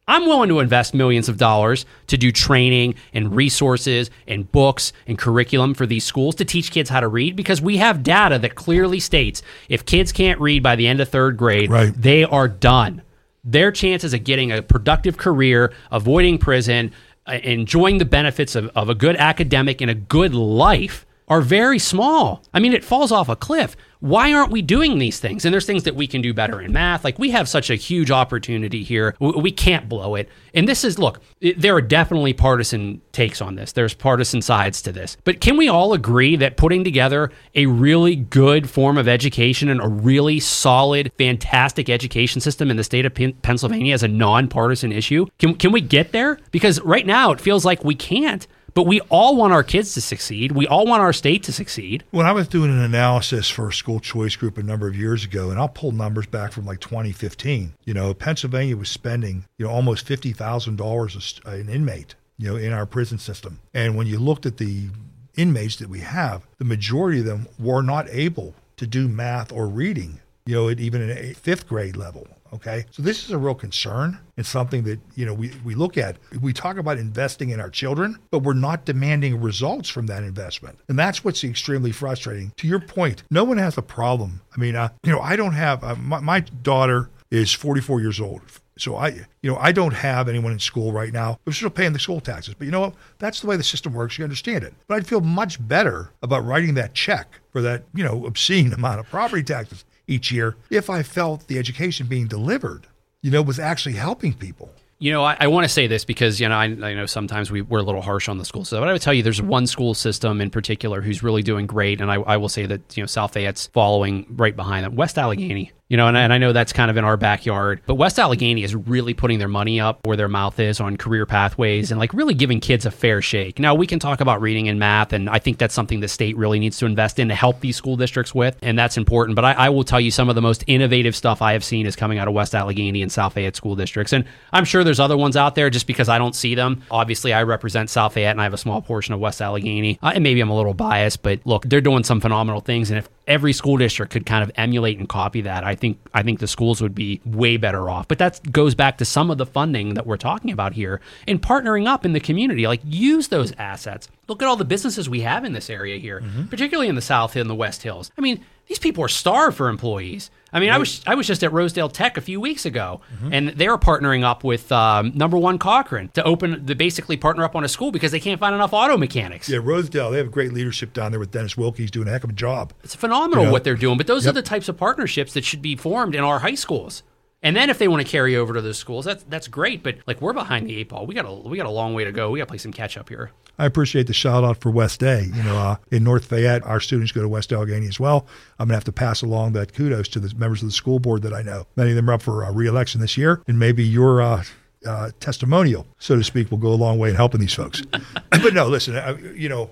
I'm willing to invest millions of dollars to do training and resources and books and curriculum for these schools to teach kids how to read because we have data that clearly states if kids can't read by the end of third grade, Right. they are done. Their chances of getting a productive career, avoiding prison, uh, enjoying the benefits of, of a good academic and a good life are very small. I mean, it falls off a cliff. Why aren't we doing these things? And there's things that we can do better in math. Like we have such a huge opportunity here. We can't blow it. And this is, look, there are definitely partisan takes on this. There's partisan sides to this. But can we all agree that putting together a really good form of education and a really solid, fantastic education system in the state of Pennsylvania is a nonpartisan issue? Can, can we get there? Because right now it feels like we can't. But we all want our kids to succeed. We all want our state to succeed. When I was doing an analysis for a school choice group a number of years ago, and I'll pull numbers back from like 2015, you know, Pennsylvania was spending, you know, almost $50,000 uh, an inmate, you know, in our prison system. And when you looked at the inmates that we have, the majority of them were not able to do math or reading, you know, at even a fifth grade level. Okay. So this is a real concern and something that, you know, we, we look at. We talk about investing in our children, but we're not demanding results from that investment. And that's what's extremely frustrating. To your point, no one has a problem. I mean, uh, you know, I don't have, uh, my, my daughter is 44 years old. So I, you know, I don't have anyone in school right now who's still paying the school taxes. But you know what? That's the way the system works. You understand it. But I'd feel much better about writing that check for that, you know, obscene [laughs] amount of property taxes each year if I felt the education being delivered, you know, was actually helping people. You know, I, I want to say this because you know I, I know sometimes we, we're a little harsh on the school system, but I would tell you there's one school system in particular who's really doing great, and I, I will say that you know South Fayette's following right behind them. West Allegheny you know, and, and I know that's kind of in our backyard, but West Allegheny is really putting their money up where their mouth is on career pathways and like really giving kids a fair shake. Now, we can talk about reading and math, and I think that's something the state really needs to invest in to help these school districts with, and that's important. But I, I will tell you some of the most innovative stuff I have seen is coming out of West Allegheny and South Fayette school districts. And I'm sure there's other ones out there just because I don't see them. Obviously, I represent South Fayette and I have a small portion of West Allegheny. Uh, and maybe I'm a little biased, but look, they're doing some phenomenal things. And if every school district could kind of emulate and copy that, I think I think the schools would be way better off. But that goes back to some of the funding that we're talking about here and partnering up in the community. Like use those assets. Look at all the businesses we have in this area here, mm-hmm. particularly in the South and the West Hills. I mean, these people are starved for employees. I mean, right. I was I was just at Rosedale Tech a few weeks ago, mm-hmm. and they're partnering up with um, Number One Cochran to open the basically partner up on a school because they can't find enough auto mechanics. Yeah, Rosedale, they have great leadership down there with Dennis Wilkie. He's doing a heck of a job. It's phenomenal you know? what they're doing, but those yep. are the types of partnerships that should be formed in our high schools. And then if they want to carry over to those schools, that's that's great. But like we're behind the eight ball. We got a we got a long way to go. We got to play some catch up here. I appreciate the shout out for West Day. You know, uh, in North Fayette, our students go to West Allegheny as well. I'm gonna have to pass along that kudos to the members of the school board that I know. Many of them are up for uh, re-election this year, and maybe your uh, uh, testimonial, so to speak, will go a long way in helping these folks. [laughs] but no, listen, uh, you know,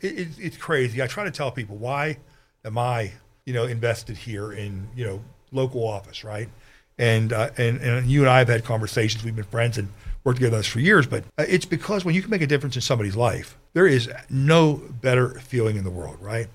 it, it, it's crazy. I try to tell people why am I, you know, invested here in you know local office, right? And, uh, and and you and I have had conversations. We've been friends and worked together for years. But uh, it's because when you can make a difference in somebody's life, there is no better feeling in the world, right?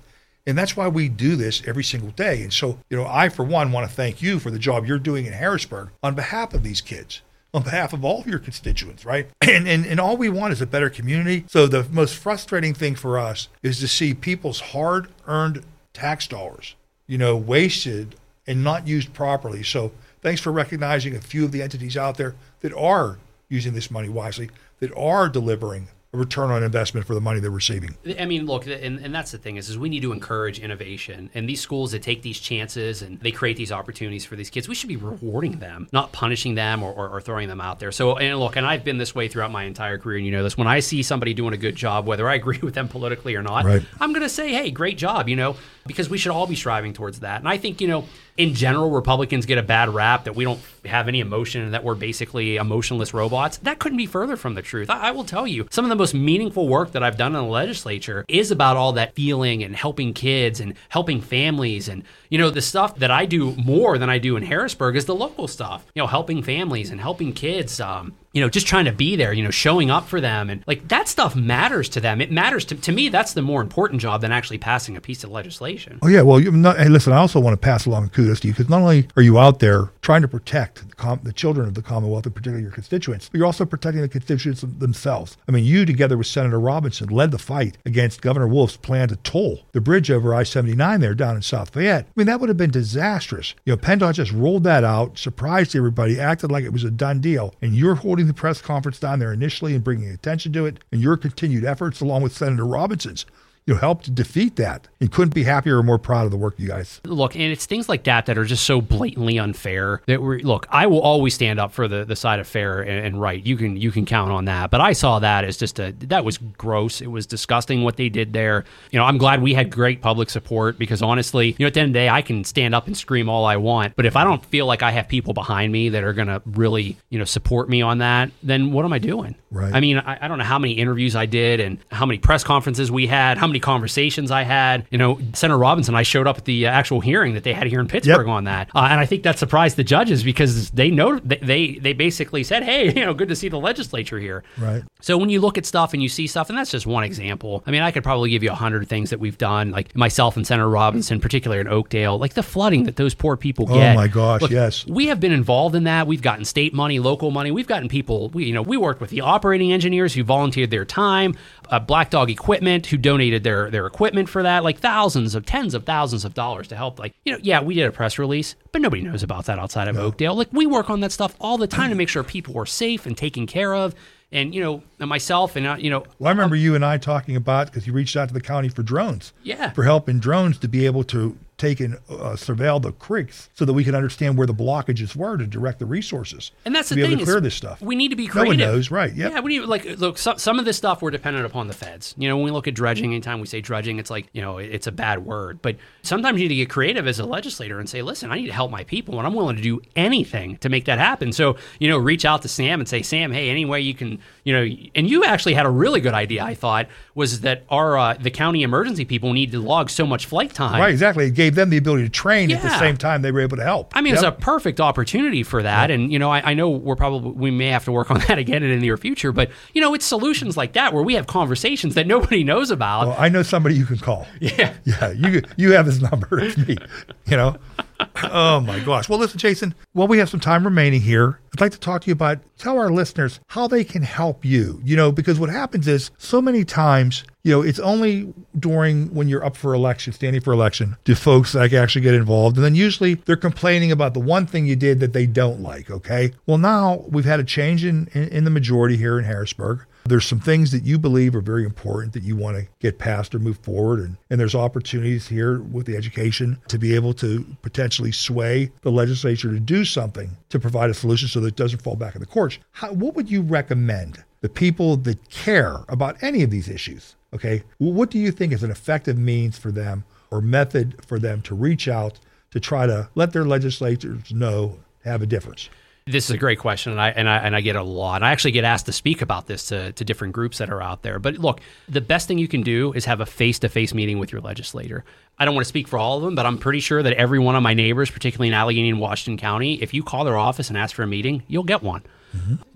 And that's why we do this every single day. And so, you know, I for one want to thank you for the job you're doing in Harrisburg on behalf of these kids on behalf of all of your constituents, right? [clears throat] And, and and all we want is a better community. So the most frustrating thing for us is to see people's hard-earned tax dollars, you know, wasted and not used properly. So thanks for recognizing a few of the entities out there that are using this money wisely, that are delivering a return on investment for the money they're receiving. I mean, look, and, and that's the thing is, is we need to encourage innovation. And these schools that take these chances and they create these opportunities for these kids, we should be rewarding them, not punishing them or, or, or throwing them out there. So, and look, and I've been this way throughout my entire career, and you know this. When I see somebody doing a good job, whether I agree [laughs] with them politically or not, right. I'm going to say, hey, great job, you know, because we should all be striving towards that. And I think, you know, in general, Republicans get a bad rap that we don't have any emotion and that we're basically emotionless robots. That couldn't be further from the truth. I, I, will tell you, some of the most meaningful work that I've done in the legislature is about all that feeling and helping kids and helping families. And, you know, the stuff that I do more than I do in Harrisburg is the local stuff, you know, helping families and helping kids. Um, you know, just trying to be there, you know, showing up for them. And like that stuff matters to them. It matters to, to me. That's the more important job than actually passing a piece of legislation. Oh, yeah. Well, not, hey, listen, I also want to pass along kudos to you because not only are you out there trying to protect the, com- the children of the Commonwealth, and particularly your constituents, but you're also protecting the constituents themselves. I mean, you, together with Senator Robinson, led the fight against Governor Wolf's plan to toll the bridge over I 79 there down in South Fayette. I mean, that would have been disastrous. You know, PennDOT just rolled that out, surprised everybody, acted like it was a done deal, and you're holding the press conference down there initially and bringing attention to it, and your continued efforts, along with Senator Robinson's, you know, helped defeat that and couldn't be happier or more proud of the work you guys. Look, and it's things like that that are just so blatantly unfair that we're look. I will always stand up for the, the side of fair and, and right. You can you can count on that. But I saw that as just a that was gross. It was disgusting what they did there. You know, I'm glad we had great public support because honestly, you know, at the end of the day, I can stand up and scream all I want, but if I don't feel like I have people behind me that are to really you know support me on that, then what am I doing? Right. I mean, I, I don't know how many interviews I did and how many press conferences we had, how many conversations I had. You know, Senator Robinson, I showed up at the uh, actual hearing that they had here in Pittsburgh Yep. on that, uh, and I think that surprised the judges because they know they, they they basically said, "Hey, [laughs] you know, good to see the legislature here." Right. So when you look at stuff and you see stuff, and that's just one example. I mean, I could probably give you a hundred things that we've done, like myself and Senator Robinson, particularly in Oakdale, like the flooding that those poor people get. Oh my gosh, Look, yes. we have been involved in that. We've gotten state money, local money. We've gotten people. We, you know, we worked with the operating engineers who volunteered their time, uh, Black Dog Equipment who donated their their equipment for that, like thousands of tens of thousands of dollars to help. Like, you know, yeah, we did a press release, but nobody knows about that outside of Oakdale. Like, we work on that stuff all the time to make sure people are safe and taken care of. And you know, and myself and uh, you know, Well, I remember you and I talking about because you reached out to the county for drones. Yeah. For help in drones to be able to take and uh, surveil the creeks so that we could understand where the blockages were to direct the resources. And that's to the be thing able to is clear this stuff. We need to be creative. No one knows, right, yep. Yeah. We need like look. Some, some of this stuff we're dependent upon the feds. You know, when we look at dredging, anytime we say dredging, it's like you know it's a bad word. But sometimes you need to get creative as a legislator and say, listen, I need to help my people, and I'm willing to do anything to make that happen. So you know, reach out to Sam and say, Sam, hey, any way you can, you know, and you actually had a really good idea. I thought was that our uh, the county emergency people need to log so much flight time. Right, exactly. It gave them the ability to train at the same time they were able to help. I mean, it's a perfect opportunity for that. And, you know, I, I know we're probably, we may have to work [laughs] on that again in the near future, but, you know, it's solutions like that where we have conversations that nobody knows about. Well, I know somebody you can call. [laughs] Yeah. Yeah, you you have his number. It's me. You know. [laughs] Oh my gosh. Well, listen, Jason. While we have some time remaining here, I'd like to talk to you about tell our listeners how they can help you. You know, because what happens is so many times, you know, it's only during when you're up for election, standing for election, do folks like actually get involved, and then usually they're complaining about the one thing you did that they don't like. Okay. Well, now we've had a change in in, in the majority here in Harrisburg. There's some things that you believe are very important that you want to get past or move forward. And, and there's opportunities here with the education to be able to potentially sway the legislature to do something to provide a solution so that it doesn't fall back in the courts. How, what would you recommend the people that care about any of these issues? Okay. What do you think is an effective means for them or method for them to reach out to try to let their legislators know have a difference? This is a great question, and I and I and I get a lot. I actually get asked to speak about this to, to different groups that are out there. But look, the best thing you can do is have a face to face meeting with your legislator. I don't want to speak for all of them, but I'm pretty sure that every one of my neighbors, particularly in Allegheny and Washington County, if you call their office and ask for a meeting, you'll get one.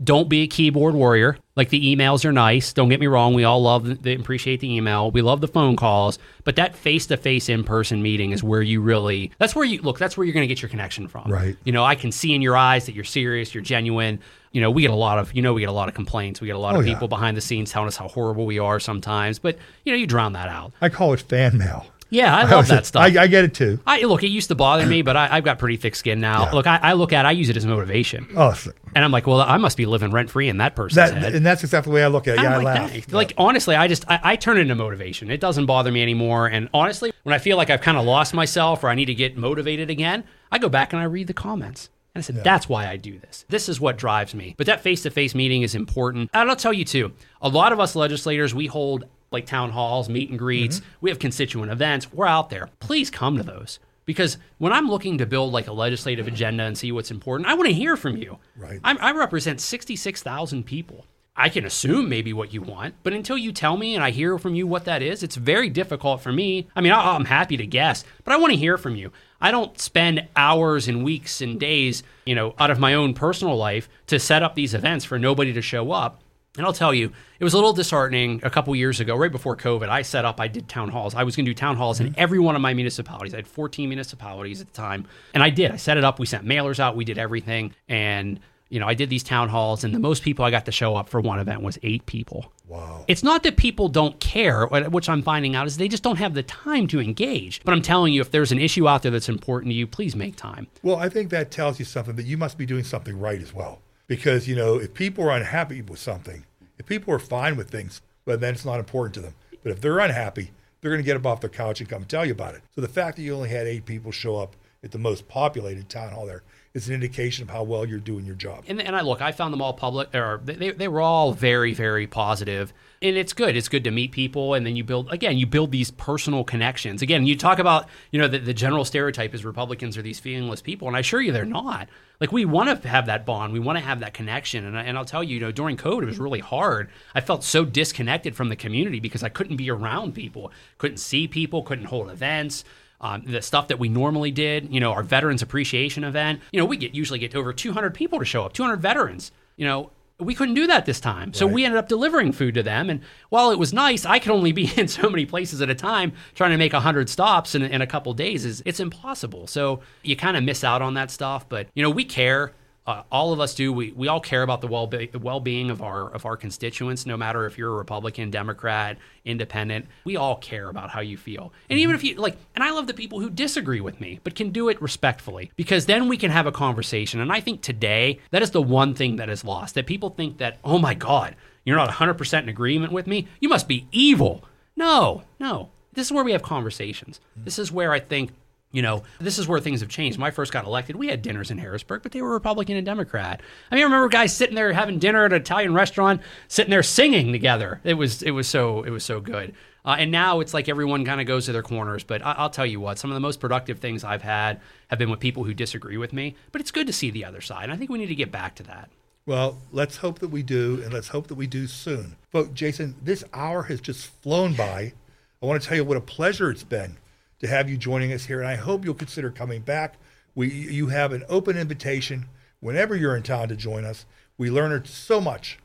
Don't be a keyboard warrior. Like the emails are nice. Don't get me wrong. We all love the, appreciate the email. We love the phone calls, but that face to face in person meeting is where you really. That's where you look. That's where you're going to get your connection from. Right. You know, I can see in your eyes that you're serious. You're genuine. You know, we get a lot of. You know, we get a lot of complaints. We get a lot Oh, of yeah. people behind the scenes telling us how horrible we are sometimes. But you know, you drown that out. I call it fan mail. Yeah, I [laughs] love that stuff. I, I get it too. I look. It used to bother me, [clears throat] but I, I've got pretty thick skin now. Yeah. Look, I, I look at. I use it as motivation, Oh, and I'm like, well, I must be living rent free in that person's that, head. and that's exactly the way I look at it. Yeah, I'm I like, laugh. "Dang." Like honestly, I just I, I turn it into motivation. It doesn't bother me anymore. And honestly, when I feel like I've kind of lost myself or I need to get motivated again, I go back and I read the comments. And I said, that's why I do this. This is what drives me. But that face to face meeting is important. And I'll tell you too, a lot of us legislators, we hold like town halls, meet and greets, Mm-hmm. we have constituent events. We're out there. Please come to those. Because when I'm looking to build like a legislative agenda and see what's important, I want to hear from you. Right. I'm, I represent 66,000 people. I can assume maybe what you want, but until you tell me and I hear from you what that is, it's very difficult for me. I mean, I, I'm happy to guess, but I want to hear from you. I don't spend hours and weeks and days, you know, out of my own personal life to set up these events for nobody to show up. And I'll tell you, it was a little disheartening a couple years ago, right before COVID. I set up, I did town halls. I was going to do town halls in mm-hmm. every one of my municipalities. I had 14 municipalities at the time. And I did. I set it up. We sent mailers out. We did everything. And, you know, I did these town halls. And the most people I got to show up for one event was eight people. Wow. It's not that people don't care, uh, which I'm finding out is they just don't have the time to engage. But I'm telling you, if there's an issue out there that's important to you, please make time. Well, I think that tells you something that you must be doing something right as well. Because, you know, if people are unhappy with something, if people are fine with things, well, then it's not important to them. But if they're unhappy, they're going to get up off their couch and come tell you about it. So the fact that you only had eight people show up at the most populated town hall there is an indication of how well you're doing your job. And, and I look, I found them all public, or they, they were all very, very positive. And it's good. It's good to meet people, and then you build again. You build these personal connections. Again, you talk about you know the, the general stereotype is Republicans are these feelingless people, and I assure you they're not. Like we want to have that bond, we want to have that connection, and, I, and I'll tell you, you know, during COVID, it was really hard. I felt so disconnected from the community because I couldn't be around people, couldn't see people, couldn't hold events um, the stuff that we normally did, you know, our veterans appreciation event, you know, we get usually get over 200 people to show up, 200 veterans, you know, we couldn't do that this time. So right. we ended up delivering food to them. And while it was nice, I could only be [laughs] in so many places at a time trying to make 100 stops in, in a couple days is it's impossible. So you kind of miss out on that stuff. But, you know, we care uh, all of us do. We, we all care about the well well being of our of our constituents, no matter if you're a Republican, Democrat, Independent. We all care about how you feel, and even if you like, and I love the people who disagree with me, but can do it respectfully, because then we can have a conversation. And I think today that is the one thing that is lost. That people think that, oh my God, you're not 100 percent in agreement with me. You must be evil. No, no. This is where we have conversations. This is where I think you know, this is where things have changed. When I first got elected, we had dinners in Harrisburg, but they were Republican and Democrat. I mean, I remember guys sitting there having dinner at an Italian restaurant, sitting there singing together. It was it was so it was so good. Uh, and now it's like everyone kind of goes to their corners. But I- will tell you what, some of the most productive things I've had have been with people who disagree with me. But it's good to see the other side. And I think we need to get back to that. Well, let's hope that we do, and let's hope that we do soon. But Jason, this hour has just flown by. I want to tell you what a pleasure it's been to have you joining us here, and I hope you'll consider coming back. We, you have an open invitation whenever you're in town to join us. We learn so much,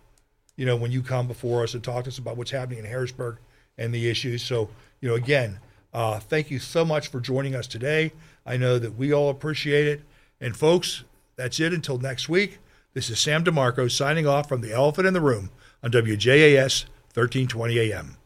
you know, when you come before us and talk to us about what's happening in Harrisburg and the issues. So, you know, again, uh, thank you so much for joining us today. I know that we all appreciate it. And folks, that's it until next week. This is Sam DeMarco signing off from the Elephant in the Room on WJAS 1320 AM.